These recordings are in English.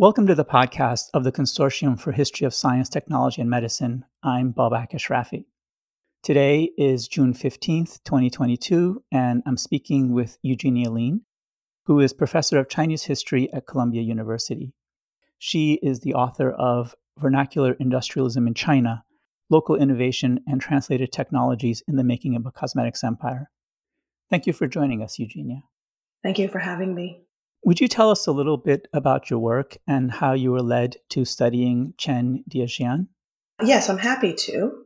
Welcome to the podcast of the Consortium for History of Science, Technology, and Medicine. I'm Babak Ashrafi. Today is June 15th, 2022, and I'm speaking with Eugenia Lean, who is professor of Chinese history at Columbia University. She is the author of Vernacular Industrialism in China Local Innovation and Translated Technologies in the Making of a Cosmetics Empire. Thank you for joining us, Eugenia. Thank you for having me. Would you tell us a little bit about your work and how you were led to studying Chen Diexian? Yes, I'm happy to.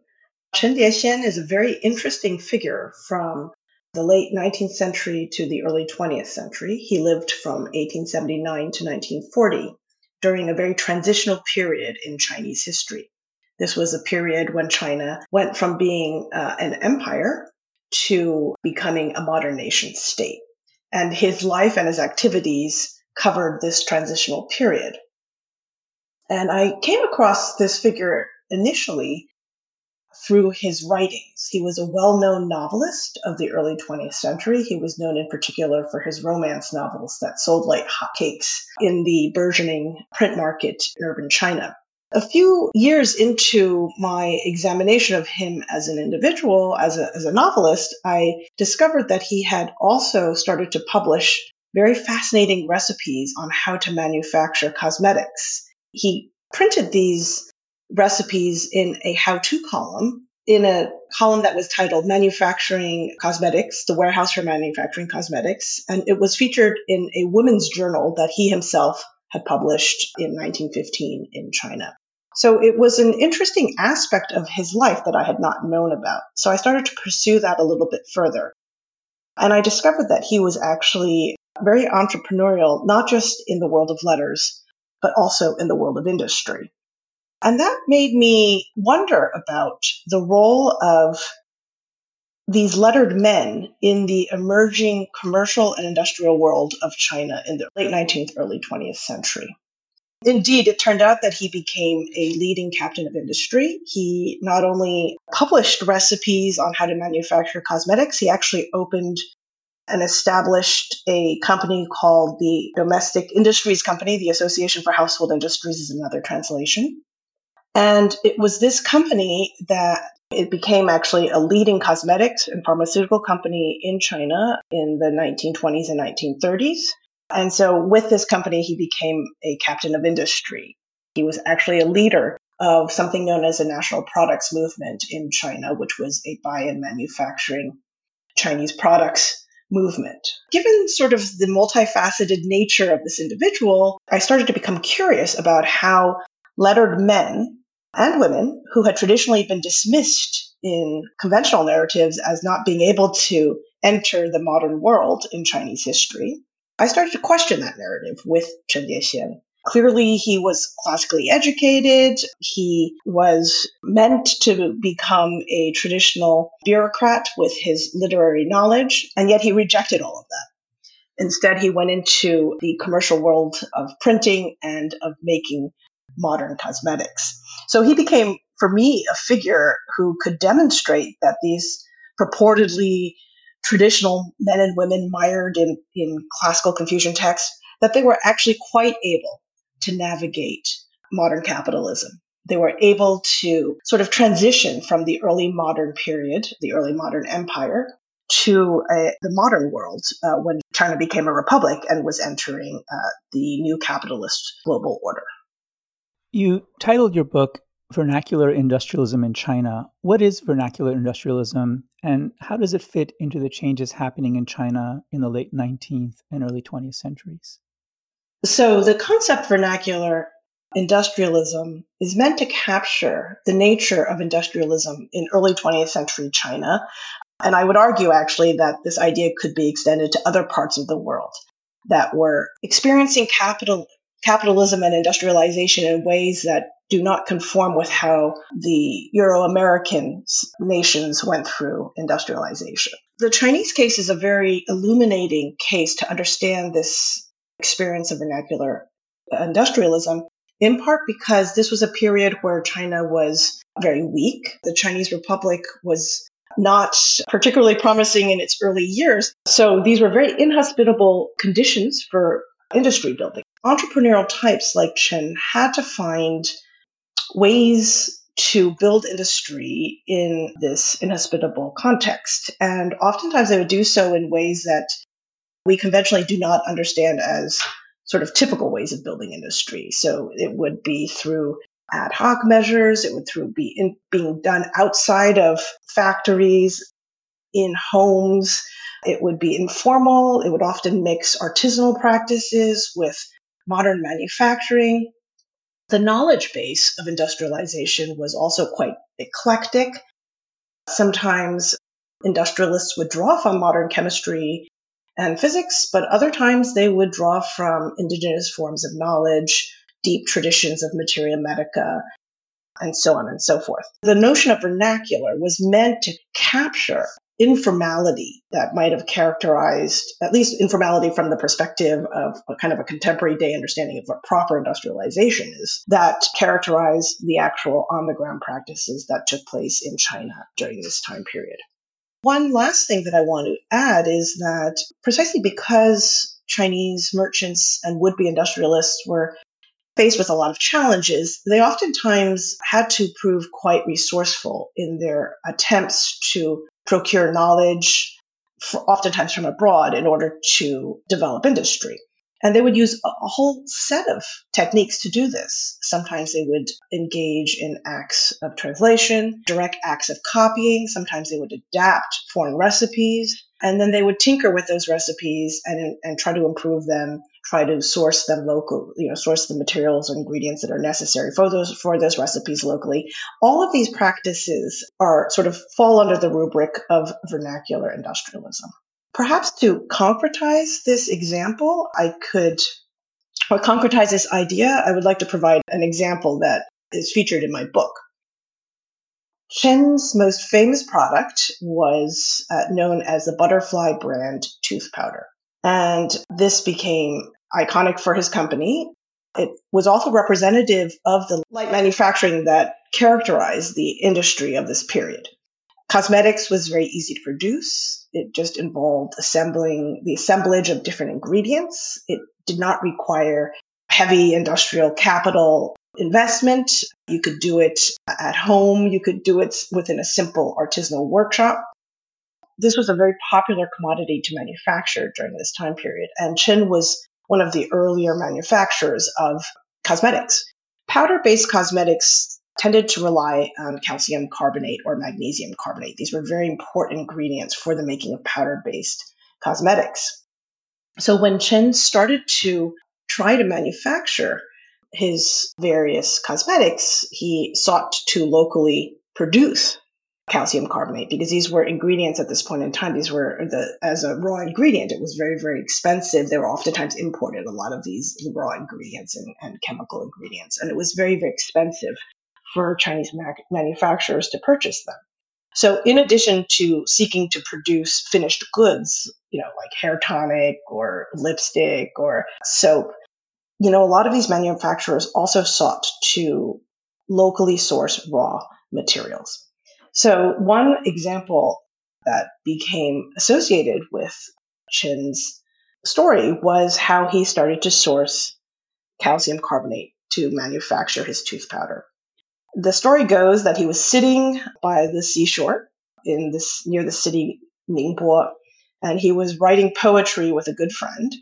Chen Diexian is a very interesting figure from the late 19th century to the early 20th century. He lived from 1879 to 1940 during a very transitional period in Chinese history. This was a period when China went from being uh, an empire to becoming a modern nation state and his life and his activities covered this transitional period. And I came across this figure initially through his writings. He was a well known novelist of the early 20th century. He was known in particular for his romance novels that sold like hotcakes in the burgeoning print market in urban China. A few years into my examination of him as an individual, as a, as a novelist, I discovered that he had also started to publish very fascinating recipes on how to manufacture cosmetics. He printed these recipes in a how to column, in a column that was titled Manufacturing Cosmetics, the warehouse for manufacturing cosmetics. And it was featured in a women's journal that he himself had published in 1915 in China. So it was an interesting aspect of his life that I had not known about. So I started to pursue that a little bit further. And I discovered that he was actually very entrepreneurial, not just in the world of letters, but also in the world of industry. And that made me wonder about the role of these lettered men in the emerging commercial and industrial world of China in the late 19th, early 20th century. Indeed, it turned out that he became a leading captain of industry. He not only published recipes on how to manufacture cosmetics, he actually opened and established a company called the Domestic Industries Company. The Association for Household Industries is another translation. And it was this company that it became actually a leading cosmetics and pharmaceutical company in China in the 1920s and 1930s. And so with this company, he became a captain of industry. He was actually a leader of something known as the National Products Movement in China, which was a buy and manufacturing Chinese products movement. Given sort of the multifaceted nature of this individual, I started to become curious about how lettered men and women who had traditionally been dismissed in conventional narratives as not being able to enter the modern world in Chinese history I started to question that narrative with Chen Diexian. Clearly, he was classically educated. He was meant to become a traditional bureaucrat with his literary knowledge, and yet he rejected all of that. Instead, he went into the commercial world of printing and of making modern cosmetics. So he became, for me, a figure who could demonstrate that these purportedly traditional men and women mired in, in classical Confucian texts, that they were actually quite able to navigate modern capitalism. They were able to sort of transition from the early modern period, the early modern empire, to uh, the modern world uh, when China became a republic and was entering uh, the new capitalist global order. You titled your book vernacular industrialism in China. What is vernacular industrialism and how does it fit into the changes happening in China in the late 19th and early 20th centuries? So, the concept vernacular industrialism is meant to capture the nature of industrialism in early 20th century China. And I would argue actually that this idea could be extended to other parts of the world that were experiencing capital capitalism and industrialization in ways that do not conform with how the Euro American nations went through industrialization. The Chinese case is a very illuminating case to understand this experience of vernacular industrialism, in part because this was a period where China was very weak. The Chinese Republic was not particularly promising in its early years. So these were very inhospitable conditions for industry building. Entrepreneurial types like Chen had to find ways to build industry in this inhospitable context. And oftentimes they would do so in ways that we conventionally do not understand as sort of typical ways of building industry. So it would be through ad hoc measures, it would through be in, being done outside of factories, in homes. It would be informal. It would often mix artisanal practices with modern manufacturing. The knowledge base of industrialization was also quite eclectic. Sometimes industrialists would draw from modern chemistry and physics, but other times they would draw from indigenous forms of knowledge, deep traditions of materia medica, and so on and so forth. The notion of vernacular was meant to capture informality that might have characterized, at least informality from the perspective of a kind of a contemporary day understanding of what proper industrialization is, that characterized the actual on the ground practices that took place in China during this time period. One last thing that I want to add is that precisely because Chinese merchants and would be industrialists were faced with a lot of challenges, they oftentimes had to prove quite resourceful in their attempts to procure knowledge, oftentimes from abroad, in order to develop industry. And they would use a whole set of techniques to do this. Sometimes they would engage in acts of translation, direct acts of copying. Sometimes they would adapt foreign recipes. And then they would tinker with those recipes and, and try to improve them try to source them local, you know, source the materials or ingredients that are necessary for those for those recipes locally. All of these practices are sort of fall under the rubric of vernacular industrialism. Perhaps to concretize this example, I could or concretize this idea, I would like to provide an example that is featured in my book. Chen's most famous product was uh, known as the Butterfly brand tooth powder. And this became iconic for his company. It was also representative of the light manufacturing that characterized the industry of this period. Cosmetics was very easy to produce. It just involved assembling the assemblage of different ingredients. It did not require heavy industrial capital investment. You could do it at home. You could do it within a simple artisanal workshop this was a very popular commodity to manufacture during this time period. And Chen was one of the earlier manufacturers of cosmetics. Powder based cosmetics tended to rely on calcium carbonate or magnesium carbonate. These were very important ingredients for the making of powder based cosmetics. So when Chen started to try to manufacture his various cosmetics, he sought to locally produce calcium carbonate because these were ingredients at this point in time. These were the as a raw ingredient, it was very, very expensive. They were oftentimes imported, a lot of these raw ingredients and, and chemical ingredients. And it was very, very expensive for Chinese ma- manufacturers to purchase them. So in addition to seeking to produce finished goods, you know, like hair tonic or lipstick or soap, you know, a lot of these manufacturers also sought to locally source raw materials. So, one example that became associated with Chen's story was how he started to source calcium carbonate to manufacture his tooth powder. The story goes that he was sitting by the seashore in this near the city Ningbo, and he was writing poetry with a good friend.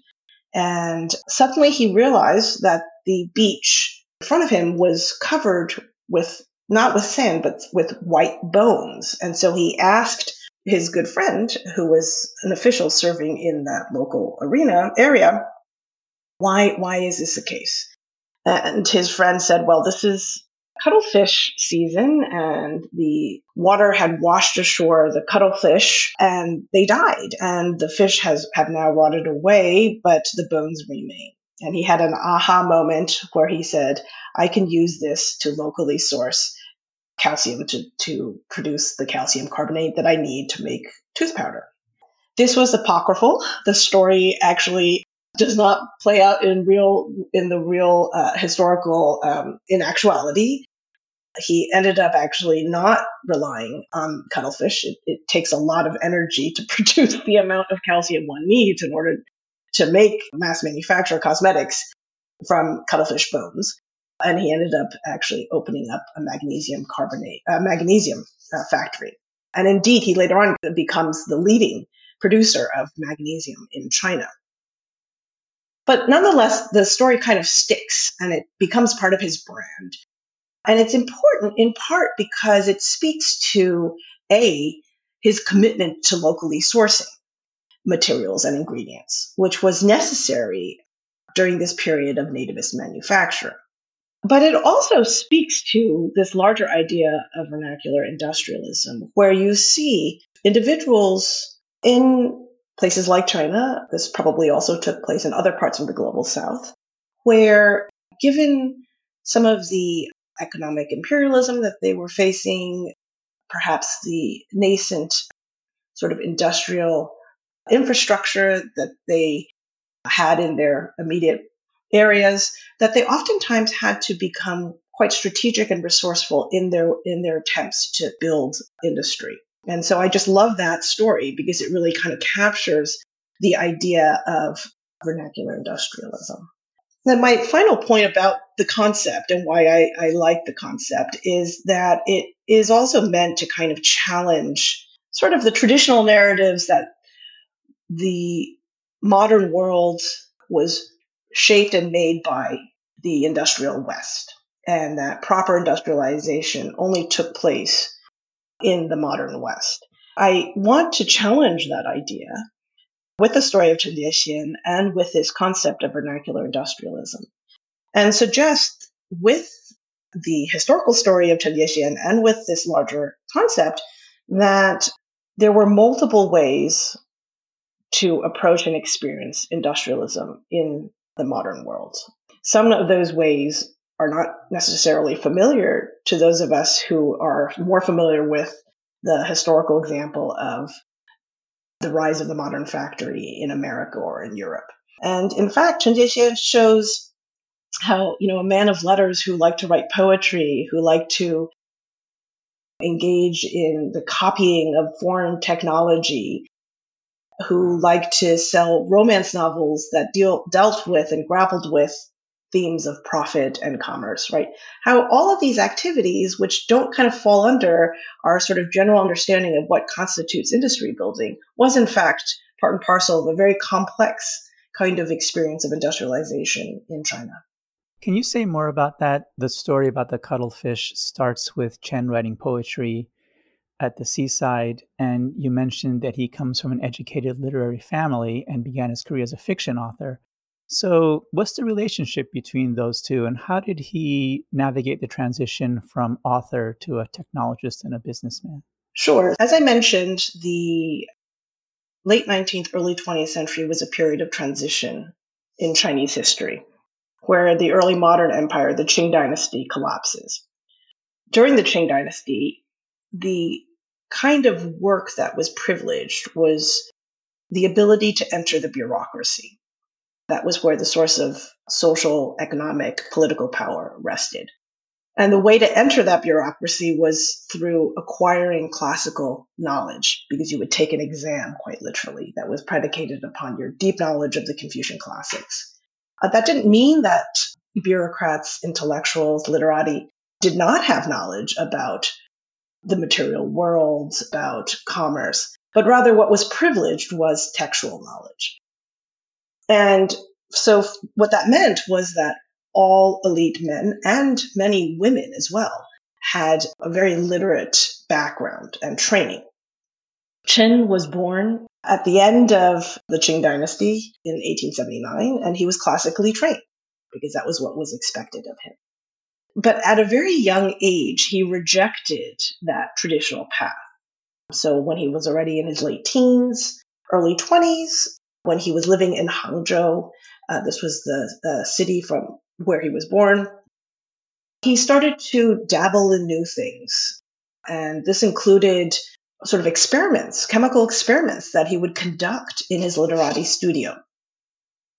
And suddenly he realized that the beach in front of him was covered with not with sand, but with white bones. And so he asked his good friend, who was an official serving in that local arena area, why, why is this the case? And his friend said, well, this is cuttlefish season and the water had washed ashore the cuttlefish and they died and the fish has have now rotted away but the bones remain and he had an aha moment where he said i can use this to locally source calcium to, to produce the calcium carbonate that I need to make tooth powder. This was apocryphal. The story actually does not play out in real in the real uh, historical um, in actuality. He ended up actually not relying on cuttlefish. It, it takes a lot of energy to produce the amount of calcium one needs in order to make mass manufacture cosmetics from cuttlefish bones. And he ended up actually opening up a magnesium carbonate, magnesium uh, factory. And indeed, he later on becomes the leading producer of magnesium in China. But nonetheless, the story kind of sticks and it becomes part of his brand. And it's important in part because it speaks to A, his commitment to locally sourcing materials and ingredients, which was necessary during this period of nativist manufacture. But it also speaks to this larger idea of vernacular industrialism, where you see individuals in places like China, this probably also took place in other parts of the global south, where given some of the economic imperialism that they were facing, perhaps the nascent sort of industrial infrastructure that they had in their immediate areas, that they oftentimes had to become quite strategic and resourceful in their in their attempts to build industry. And so I just love that story because it really kind of captures the idea of vernacular industrialism. Then my final point about the concept and why I, I like the concept is that it is also meant to kind of challenge sort of the traditional narratives that the modern world was shaped and made by the industrial West, and that proper industrialization only took place in the modern West. I want to challenge that idea with the story of Chen and with this concept of vernacular industrialism, and suggest with the historical story of Chen and with this larger concept that there were multiple ways to approach and experience industrialism in the modern world. Some of those ways are not necessarily familiar to those of us who are more familiar with the historical example of the rise of the modern factory in America or in Europe. And in fact, Chen Diexian shows how, you know, a man of letters who liked to write poetry, who liked to engage in the copying of foreign technology, who liked to sell romance novels that deal, dealt with and grappled with themes of profit and commerce, right? How all of these activities, which don't kind of fall under our sort of general understanding of what constitutes industry building, was in fact part and parcel of a very complex kind of experience of industrialization in China. Can you say more about that? The story about the cuttlefish starts with Chen writing poetry at the seaside, and you mentioned that he comes from an educated literary family and began his career as a fiction author. So, what's the relationship between those two, and how did he navigate the transition from author to a technologist and a businessman? Sure. As I mentioned, the late 19th, early 20th century was a period of transition in Chinese history, where the early modern empire, the Qing dynasty, collapses. During the Qing dynasty, the kind of work that was privileged was the ability to enter the bureaucracy. That was where the source of social, economic, political power rested. And the way to enter that bureaucracy was through acquiring classical knowledge, because you would take an exam, quite literally, that was predicated upon your deep knowledge of the Confucian classics. Uh, that didn't mean that bureaucrats, intellectuals, literati did not have knowledge about the material world, about commerce, but rather what was privileged was textual knowledge. And so what that meant was that all elite men and many women as well had a very literate background and training. Chen was born at the end of the Qing dynasty in 1879, and he was classically trained because that was what was expected of him. But at a very young age, he rejected that traditional path. So when he was already in his late teens, early 20s, when he was living in Hangzhou, uh, this was the city from where he was born, he started to dabble in new things. And this included sort of experiments, chemical experiments that he would conduct in his literati studio.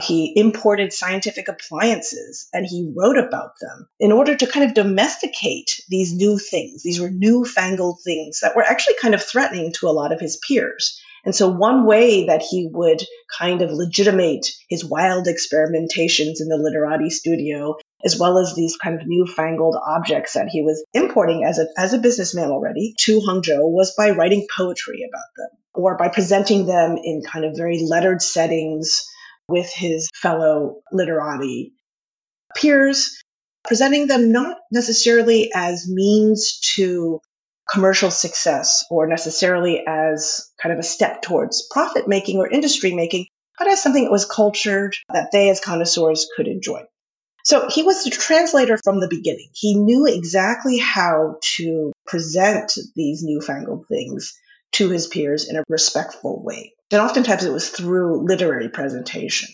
He imported scientific appliances and he wrote about them in order to kind of domesticate these new things. These were newfangled things that were actually kind of threatening to a lot of his peers. And so one way that he would kind of legitimate his wild experimentations in the literati studio, as well as these kind of newfangled objects that he was importing as a, as a businessman already to Hangzhou was by writing poetry about them or by presenting them in kind of very lettered settings with his fellow literati peers, presenting them not necessarily as means to commercial success or necessarily as kind of a step towards profit making or industry making, but as something that was cultured that they as connoisseurs could enjoy. So he was the translator from the beginning. He knew exactly how to present these newfangled things to his peers in a respectful way. And oftentimes it was through literary presentation.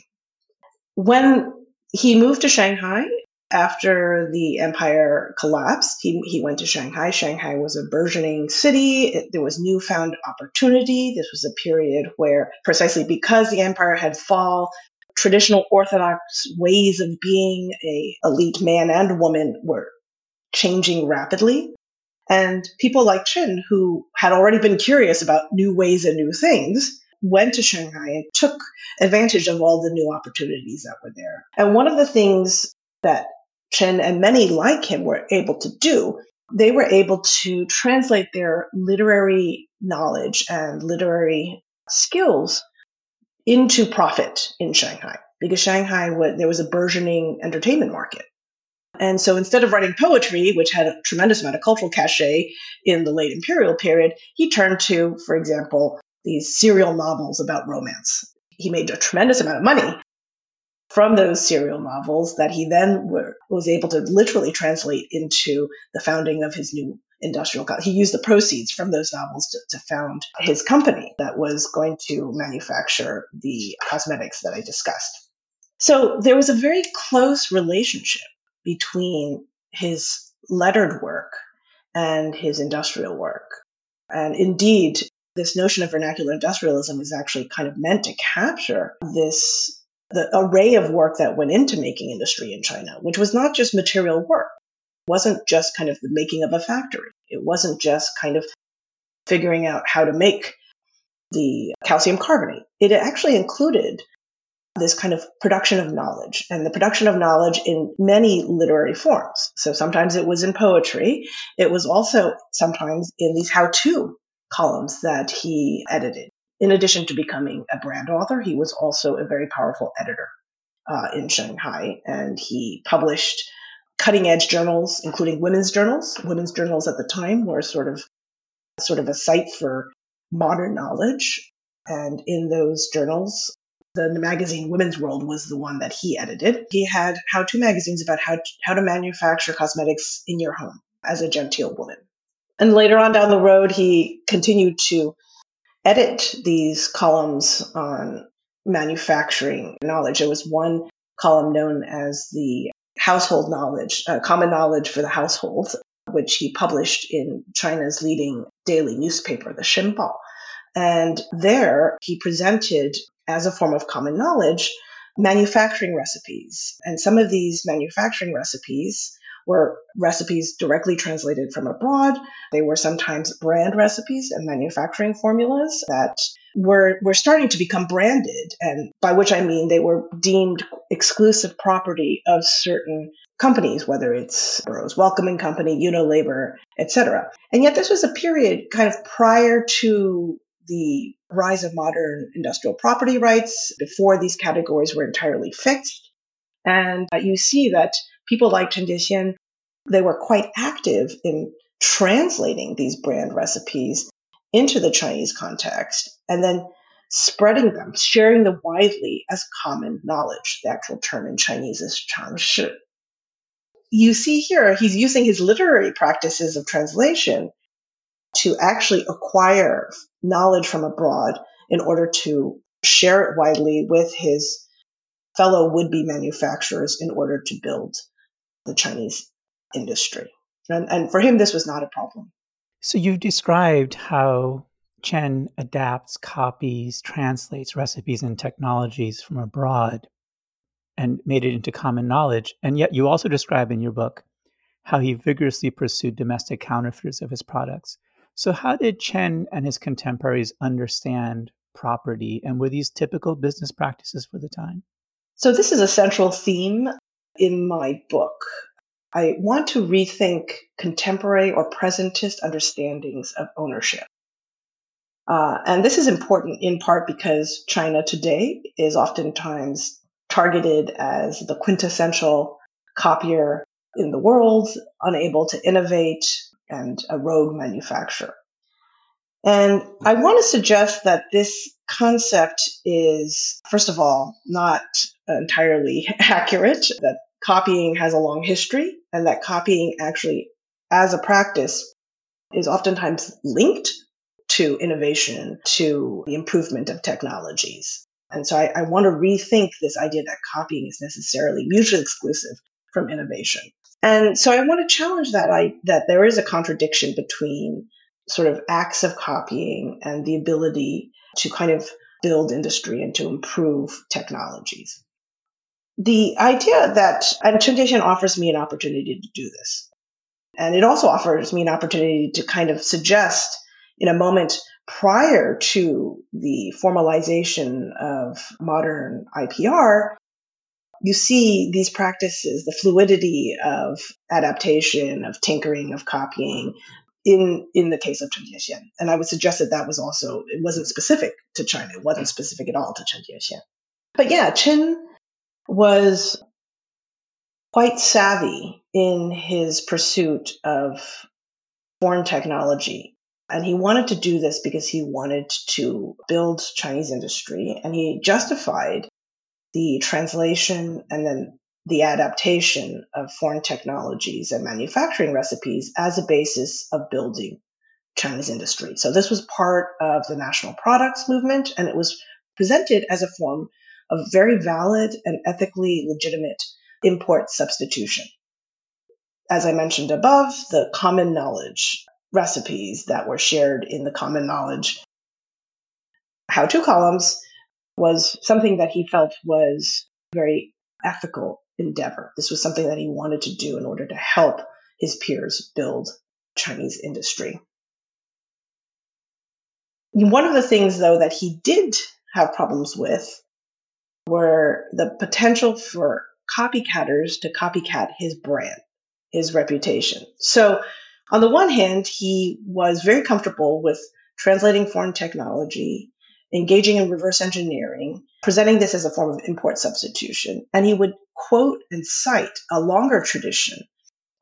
When he moved to Shanghai after the empire collapsed, he, he went to Shanghai. Shanghai was a burgeoning city. It, there was newfound opportunity. This was a period where, precisely because the empire had fall, traditional orthodox ways of being a elite man and woman were changing rapidly. And people like Chen, who had already been curious about new ways and new things, went to Shanghai and took advantage of all the new opportunities that were there. And one of the things that Chen and many like him were able to do, they were able to translate their literary knowledge and literary skills into profit in Shanghai because Shanghai was, there was a burgeoning entertainment market. And so instead of writing poetry, which had a tremendous amount of cultural cachet in the late imperial period, he turned to, for example, these serial novels about romance. He made a tremendous amount of money from those serial novels that he then were, was able to literally translate into the founding of his new industrial co- he used the proceeds from those novels to, to found his company that was going to manufacture the cosmetics that i discussed so there was a very close relationship between his lettered work and his industrial work and indeed this notion of vernacular industrialism is actually kind of meant to capture this the array of work that went into making industry in China, which was not just material work. It wasn't just kind of the making of a factory. It wasn't just kind of figuring out how to make the calcium carbonate. It actually included this kind of production of knowledge and the production of knowledge in many literary forms. So sometimes it was in poetry. It was also sometimes in these how to columns that he edited. In addition to becoming a brand author, he was also a very powerful editor uh, in Shanghai, and he published cutting edge journals, including women's journals. Women's journals at the time were sort of sort of a site for modern knowledge, and in those journals, the magazine Women's World was the one that he edited. He had how-to magazines about how to, how to manufacture cosmetics in your home as a genteel woman. And later on down the road, he continued to edit these columns on manufacturing knowledge. There was one column known as the household knowledge, uh, common knowledge for the household, which he published in China's leading daily newspaper, the Shenbao. And there he presented as a form of common knowledge manufacturing recipes. And some of these manufacturing recipes were recipes directly translated from abroad. They were sometimes brand recipes and manufacturing formulas that were, were starting to become branded, and by which I mean they were deemed exclusive property of certain companies, whether it's Burroughs Wellcome and Company, Unilever, etc. And yet this was a period kind of prior to the rise of modern industrial property rights, before these categories were entirely fixed. And uh, you see that people like Chen Diexian, they were quite active in translating these brand recipes into the Chinese context and then spreading them, sharing them widely as common knowledge. The actual term in Chinese is 常识. You see here, he's using his literary practices of translation to actually acquire knowledge from abroad in order to share it widely with his fellow would be manufacturers in order to build the Chinese industry. And, and for him, this was not a problem. So you've described how Chen adapts, copies, translates recipes and technologies from abroad and made it into common knowledge. And yet you also describe in your book how he vigorously pursued domestic counterfeiters of his products. So, how did Chen and his contemporaries understand property? And were these typical business practices for the time? So, this is a central theme in my book. I want to rethink contemporary or presentist understandings of ownership. Uh, and this is important in part because China today is oftentimes targeted as the quintessential copier in the world, unable to innovate, and a rogue manufacturer. And I want to suggest that this concept is, first of all, not entirely accurate, that copying has a long history, and that copying actually, as a practice, is oftentimes linked to innovation, to the improvement of technologies. And so I, I want to rethink this idea that copying is necessarily mutually exclusive from innovation. And so I want to challenge that I that there is a contradiction between sort of acts of copying and the ability to kind of build industry and to improve technologies. The idea that and Diexian offers me an opportunity to do this. And it also offers me an opportunity to kind of suggest in a moment prior to the formalization of modern IPR, you see these practices, the fluidity of adaptation, of tinkering, of copying in, in the case of Chen. And I would suggest that that was also, it wasn't specific to China. It wasn't specific at all to Chen. But yeah, Chen was quite savvy in his pursuit of foreign technology and he wanted to do this because he wanted to build Chinese industry and he justified the translation and then the adaptation of foreign technologies and manufacturing recipes as a basis of building Chinese industry. So this was part of the national products movement and it was presented as a form of very valid and ethically legitimate import substitution. As I mentioned above, the common knowledge recipes that were shared in the common knowledge how to columns was something that he felt was a very ethical endeavor. This was something that he wanted to do in order to help his peers build Chinese industry. One of the things, though, that he did have problems with were the potential for copycatters to copycat his brand, his reputation. So on the one hand, he was very comfortable with translating foreign technology, engaging in reverse engineering, presenting this as a form of import substitution. And he would quote and cite a longer tradition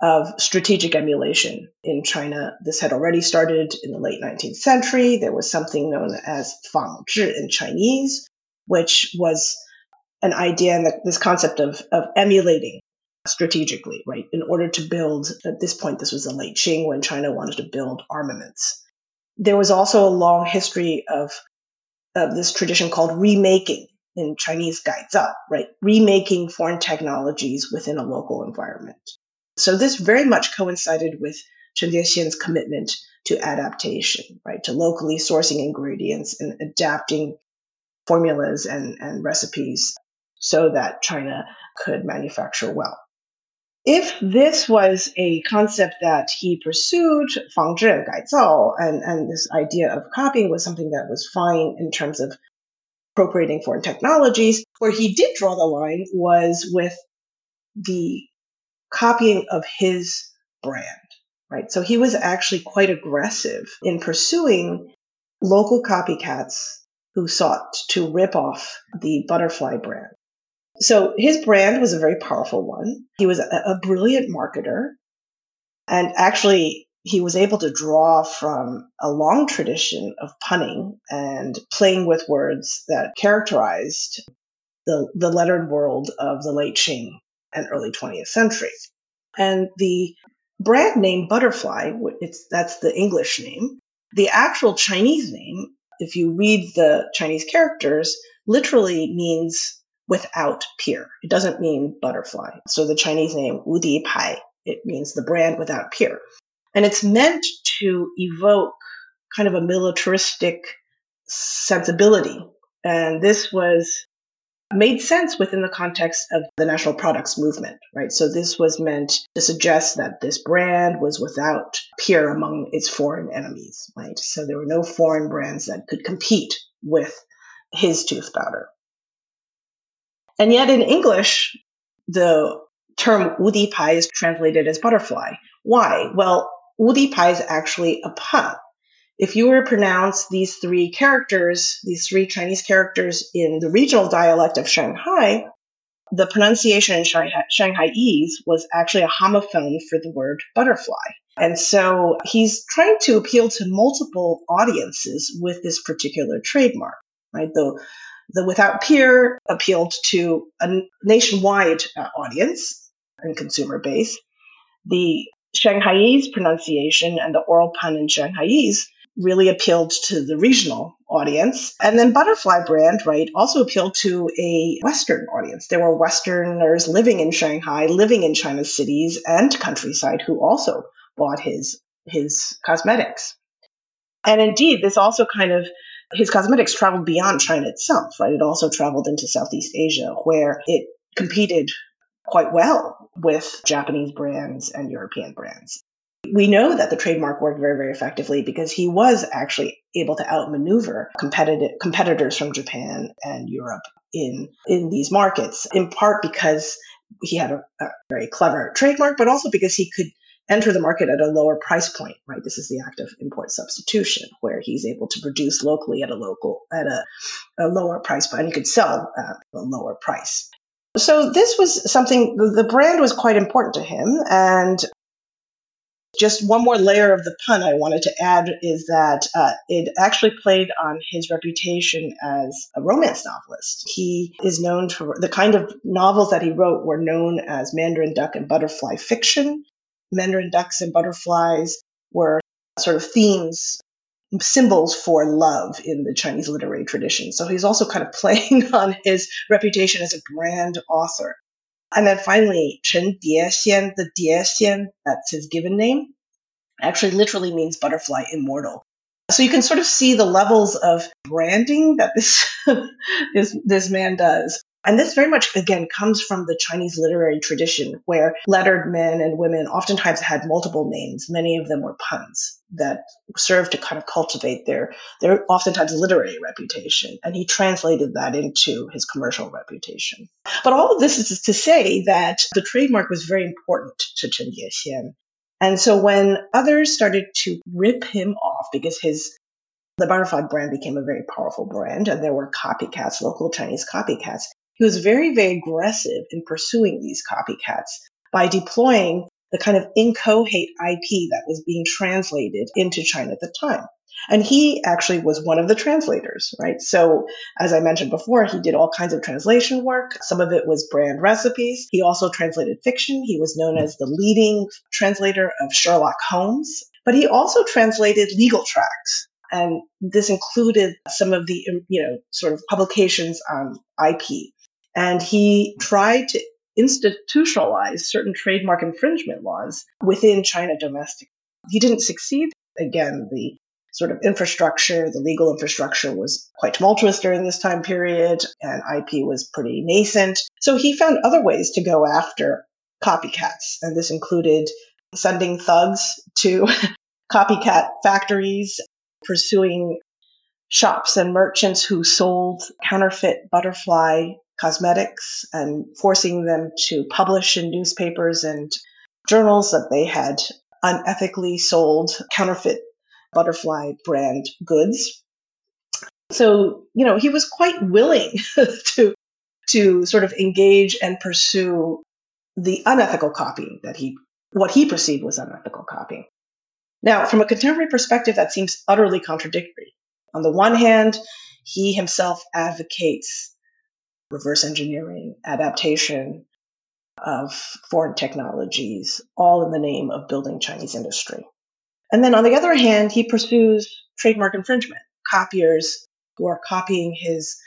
of strategic emulation in China. This had already started in the late 19th century. There was something known as fangzhi in Chinese, which was an idea and this concept of, of emulating strategically, right? In order to build, at this point, this was the late Qing when China wanted to build armaments. There was also a long history of, of this tradition called remaking in Chinese gaizao, right? Remaking foreign technologies within a local environment. So this very much coincided with Chen Diexian's commitment to adaptation, right? To locally sourcing ingredients and adapting formulas and, and recipes so that China could manufacture well if this was a concept that he pursued, 仿制改造, and, and this idea of copying was something that was fine in terms of appropriating foreign technologies, where he did draw the line was with the copying of his brand, right? So he was actually quite aggressive in pursuing local copycats who sought to rip off the butterfly brand. So his brand was a very powerful one. He was a, a brilliant marketer. And actually, he was able to draw from a long tradition of punning and playing with words that characterized the, the lettered world of the late Qing and early 20th century. And the brand name Butterfly, it's, that's the English name. The actual Chinese name, if you read the Chinese characters, literally means without peer. It doesn't mean butterfly. So the Chinese name Wudi Pai, it means the brand without peer. And it's meant to evoke kind of a militaristic sensibility. And this was made sense within the context of the national products movement, right? So this was meant to suggest that this brand was without peer among its foreign enemies, right? So there were no foreign brands that could compete with his tooth powder. And yet in English, the term Wudi Pai is translated as butterfly. Why? Well, Wudi Pai is actually a pun. If you were to pronounce these three characters, these three Chinese characters in the regional dialect of Shanghai, the pronunciation in Shanghai, Shanghaiese was actually a homophone for the word butterfly. And so he's trying to appeal to multiple audiences with this particular trademark, right? The, the Without Peer appealed to a nationwide uh, audience and consumer base. The Shanghaiese pronunciation and the oral pun in Shanghaiese really appealed to the regional audience. And then Butterfly brand, right, also appealed to a Western audience. There were Westerners living in Shanghai, living in China's cities and countryside who also bought his his cosmetics. And indeed, this also kind of his cosmetics traveled beyond China itself, right? It also traveled into Southeast Asia, where it competed quite well with Japanese brands and European brands. We know that the trademark worked very, very effectively because he was actually able to outmaneuver competitive competitors from Japan and Europe in, in these markets, in part because he had a, a very clever trademark, but also because he could enter the market at a lower price point, right? This is the act of import substitution, where he's able to produce locally at a local at a, a lower price point, and he could sell at a lower price. So this was something. The brand was quite important to him, and just one more layer of the pun I wanted to add is that uh, it actually played on his reputation as a romance novelist. He is known for the kind of novels that he wrote were known as Mandarin Duck and Butterfly fiction. Mandarin ducks and butterflies were sort of themes, symbols for love in the Chinese literary tradition. So he's also kind of playing on his reputation as a grand author. And then finally, Chen Diexian, the Diexian, that's his given name, actually literally means butterfly immortal. So you can sort of see the levels of branding that this this this man does. And this very much, again, comes from the Chinese literary tradition where lettered men and women oftentimes had multiple names. Many of them were puns that served to kind of cultivate their, their oftentimes literary reputation. And he translated that into his commercial reputation. But all of this is to say that the trademark was very important to Chen Diexian. And so when others started to rip him off because his the butterfly brand became a very powerful brand and there were copycats, local Chinese copycats. He was very, very aggressive in pursuing these copycats by deploying the kind of incohate IP that was being translated into China at the time. And he actually was one of the translators, right? So, as I mentioned before, he did all kinds of translation work. Some of it was brand recipes. He also translated fiction. He was known as the leading translator of Sherlock Holmes, but he also translated legal tracts. And this included some of the, you know, sort of publications on IP. And he tried to institutionalize certain trademark infringement laws within China domestic. He didn't succeed. Again, the sort of infrastructure, the legal infrastructure was quite tumultuous during this time period, and IP was pretty nascent. So he found other ways to go after copycats, and this included sending thugs to copycat factories, pursuing shops and merchants who sold counterfeit butterfly cosmetics and forcing them to publish in newspapers and journals that they had unethically sold counterfeit butterfly brand goods. So, you know, he was quite willing to to sort of engage and pursue the unethical copying that he what he perceived was unethical copying. Now, from a contemporary perspective, that seems utterly contradictory. On the one hand, he himself advocates reverse engineering, adaptation of foreign technologies, all in the name of building Chinese industry. And then on the other hand, he pursues trademark infringement, copiers who are copying his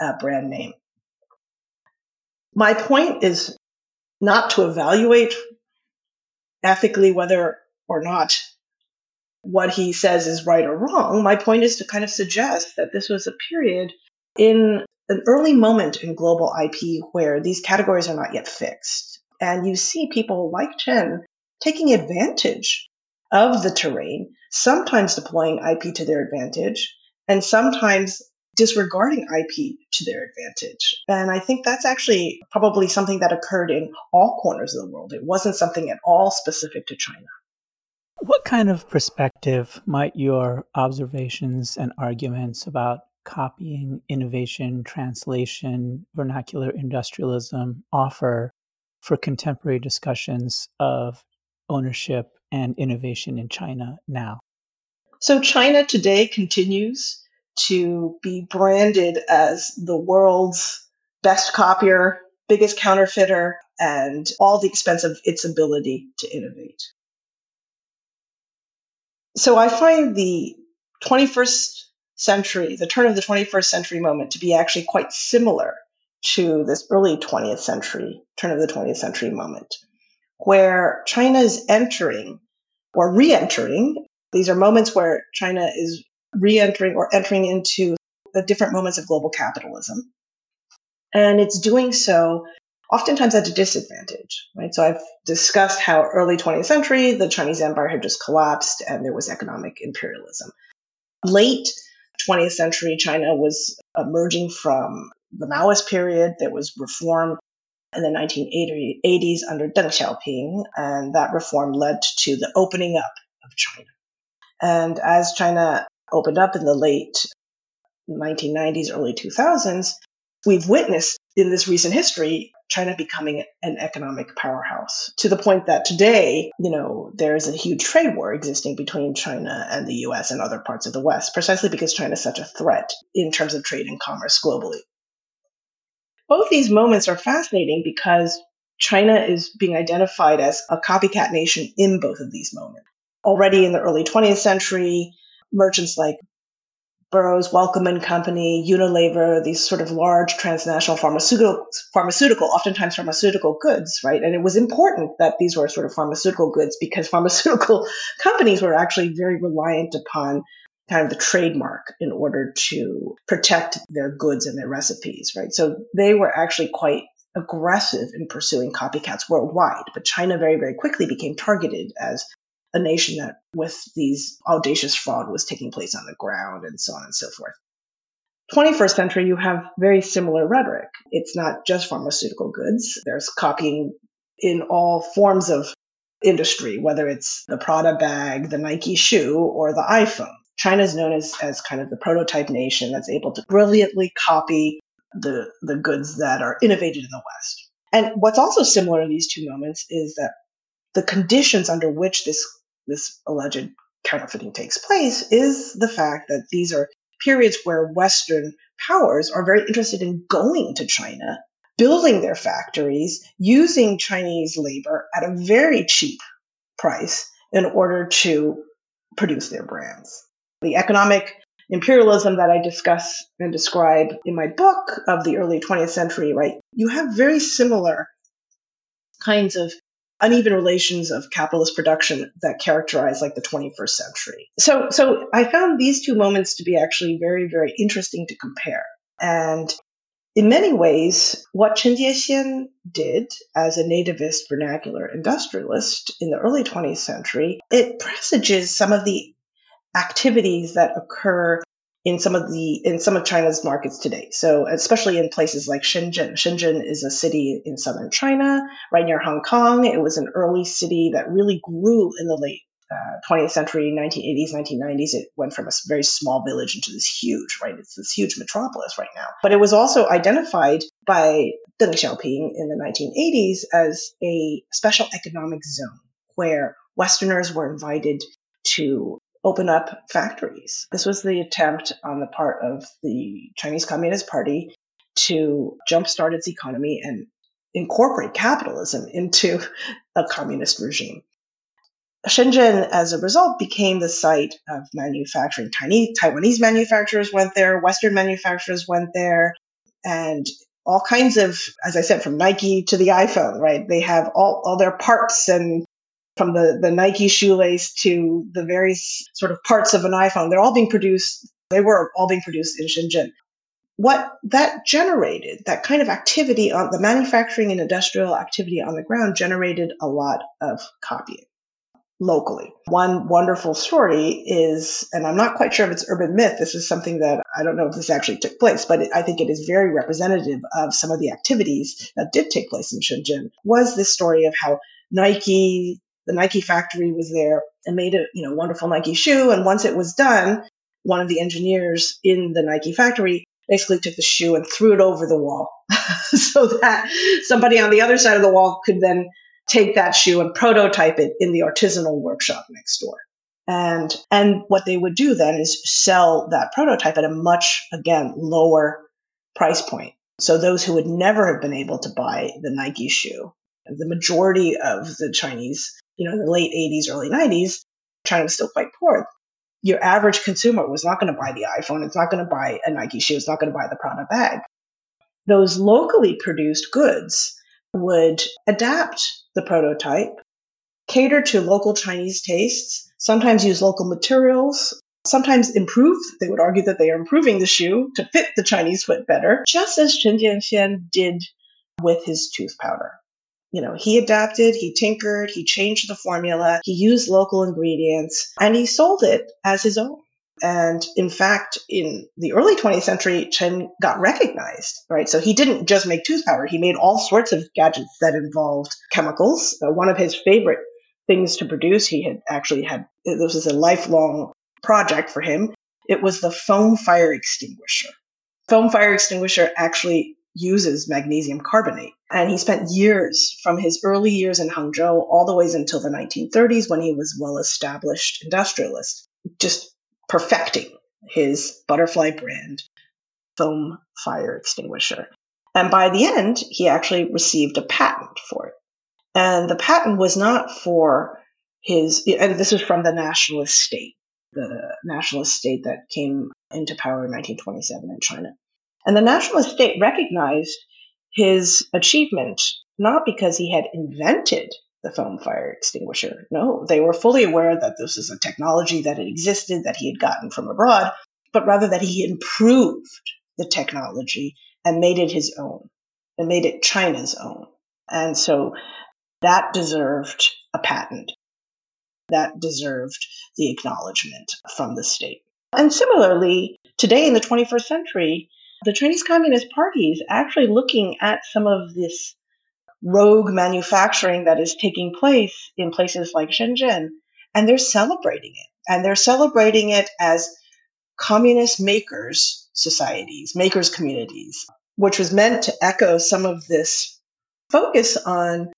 uh, brand name. My point is not to evaluate ethically whether or not what he says is right or wrong. My point is to kind of suggest that this was a period in an early moment in global IP where these categories are not yet fixed. And you see people like Chen taking advantage of the terrain, sometimes deploying IP to their advantage, and sometimes disregarding IP to their advantage. And I think that's actually probably something that occurred in all corners of the world. It wasn't something at all specific to China. What kind of perspective might your observations and arguments about copying, innovation, translation, vernacular industrialism offer for contemporary discussions of ownership and innovation in China now? So, China today continues to be branded as the world's best copier, biggest counterfeiter, and all the expense of its ability to innovate. So, I find the 21st century, the turn of the 21st century moment, to be actually quite similar to this early 20th century, turn of the 20th century moment, where China is entering or re entering. These are moments where China is re entering or entering into the different moments of global capitalism. And it's doing so oftentimes at a disadvantage, right? So I've discussed how early 20th century, the Chinese empire had just collapsed and there was economic imperialism. Late 20th century, China was emerging from the Maoist period. There was reform in the 1980s under Deng Xiaoping, and that reform led to the opening up of China. And as China opened up in the late 1990s, early 2000s, we've witnessed in this recent history China becoming an economic powerhouse to the point that today, you know, there's a huge trade war existing between China and the US and other parts of the West, precisely because China is such a threat in terms of trade and commerce globally. Both these moments are fascinating because China is being identified as a copycat nation in both of these moments. Already in the early 20th century, merchants like Burroughs Wellcome and Company, Unilever, these sort of large transnational pharmaceutical, pharmaceutical, oftentimes pharmaceutical goods, right? And it was important that these were sort of pharmaceutical goods because pharmaceutical companies were actually very reliant upon kind of the trademark in order to protect their goods and their recipes, right? So they were actually quite aggressive in pursuing copycats worldwide, but China very, very quickly became targeted as a nation that with these audacious fraud was taking place on the ground and so on and so forth. 21st century, you have very similar rhetoric. It's not just pharmaceutical goods. There's copying in all forms of industry, whether it's the Prada bag, the Nike shoe, or the iPhone. China is known as, as kind of the prototype nation that's able to brilliantly copy the, the goods that are innovated in the West. And what's also similar in these two moments is that the conditions under which this this alleged counterfeiting takes place is the fact that these are periods where Western powers are very interested in going to China, building their factories, using Chinese labor at a very cheap price in order to produce their brands. The economic imperialism that I discuss and describe in my book of the early 20th century, right? You have very similar kinds of uneven relations of capitalist production that characterize like the 21st century. So, so I found these two moments to be actually very, very interesting to compare. And in many ways, what Chen Diexian did as a nativist vernacular industrialist in the early 20th century, it presages some of the activities that occur in some of the in some of China's markets today. So especially in places like Shenzhen. Shenzhen is a city in southern China, right near Hong Kong. It was an early city that really grew in the late uh, 20th century, 1980s, 1990s. It went from a very small village into this huge, right? It's this huge metropolis right now. But it was also identified by Deng Xiaoping in the 1980s as a special economic zone where Westerners were invited to open up factories. This was the attempt on the part of the Chinese Communist Party to jumpstart its economy and incorporate capitalism into a communist regime. Shenzhen, as a result, became the site of manufacturing. Chinese, Taiwanese manufacturers went there, Western manufacturers went there, and all kinds of, as I said, from Nike to the iPhone, right? They have all, all their parts and from the, the Nike shoelace to the various sort of parts of an iPhone. They're all being produced, they were all being produced in Shenzhen. What that generated, that kind of activity on the manufacturing and industrial activity on the ground generated a lot of copying. locally. One wonderful story is, and I'm not quite sure if it's urban myth, this is something that I don't know if this actually took place, but I think it is very representative of some of the activities that did take place in Shenzhen, was this story of how Nike, the Nike factory was there and made a you know wonderful Nike shoe. And once it was done, one of the engineers in the Nike factory basically took the shoe and threw it over the wall so that somebody on the other side of the wall could then take that shoe and prototype it in the artisanal workshop next door. And, and what they would do then is sell that prototype at a much, again, lower price point. So those who would never have been able to buy the Nike shoe, the majority of the Chinese, you know, in the late 80s, early 90s, China was still quite poor. Your average consumer was not going to buy the iPhone. It's not going to buy a Nike shoe. It's not going to buy the Prada bag. Those locally produced goods would adapt the prototype, cater to local Chinese tastes, sometimes use local materials, sometimes improve. They would argue that they are improving the shoe to fit the Chinese foot better, just as Chen Diexian did with his tooth powder. You know, he adapted, he tinkered, he changed the formula, he used local ingredients, and he sold it as his own. And in fact, in the early 20th century, Chen got recognized, right? So he didn't just make tooth powder. He made all sorts of gadgets that involved chemicals. Uh, one of his favorite things to produce, he had actually had, this was a lifelong project for him. It was the foam fire extinguisher. Foam fire extinguisher actually uses magnesium carbonate. And he spent years from his early years in Hangzhou all the ways until the 1930s when he was well established industrialist, just perfecting his butterfly brand foam fire extinguisher. And by the end, he actually received a patent for it. And the patent was not for his, and this was from the nationalist state, the nationalist state that came into power in 1927 in China. And the nationalist state recognized his achievement not because he had invented the foam fire extinguisher. No, they were fully aware that this is a technology that had existed, that he had gotten from abroad, but rather that he improved the technology and made it his own and made it China's own. And so that deserved a patent. That deserved the acknowledgement from the state. And similarly, today in the 21st century, the Chinese Communist Party is actually looking at some of this rogue manufacturing that is taking place in places like Shenzhen, and they're celebrating it. And they're celebrating it as communist makers societies, makers communities, which was meant to echo some of this focus on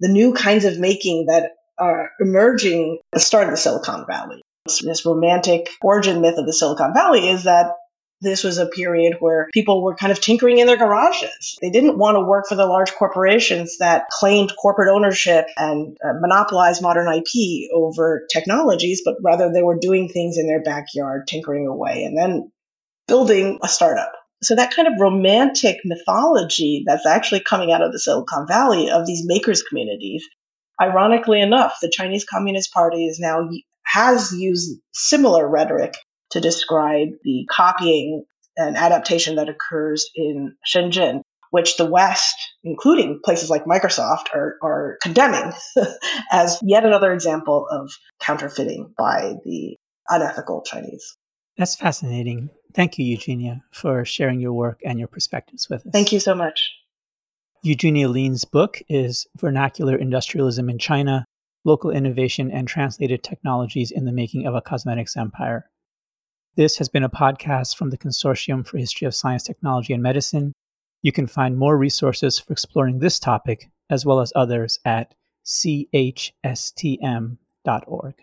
the new kinds of making that are emerging at the start of the Silicon Valley. This romantic origin myth of the Silicon Valley is that this was a period where people were kind of tinkering in their garages. They didn't want to work for the large corporations that claimed corporate ownership and uh, monopolized modern IP over technologies, but rather they were doing things in their backyard, tinkering away, and then building a startup. So that kind of romantic mythology that's actually coming out of the Silicon Valley of these makers communities, ironically enough, the Chinese Communist Party is now has used similar rhetoric to describe the copying and adaptation that occurs in Shenzhen, which the West, including places like Microsoft, are, are condemning as yet another example of counterfeiting by the unethical Chinese. That's fascinating. Thank you, Eugenia, for sharing your work and your perspectives with us. Thank you so much. Eugenia Lean's book is Vernacular Industrialism in China Local Innovation and Translated Technologies in the Making of a Cosmetics Empire. This has been a podcast from the Consortium for History of Science, Technology, and Medicine. You can find more resources for exploring this topic, as well as others, at chstm.org.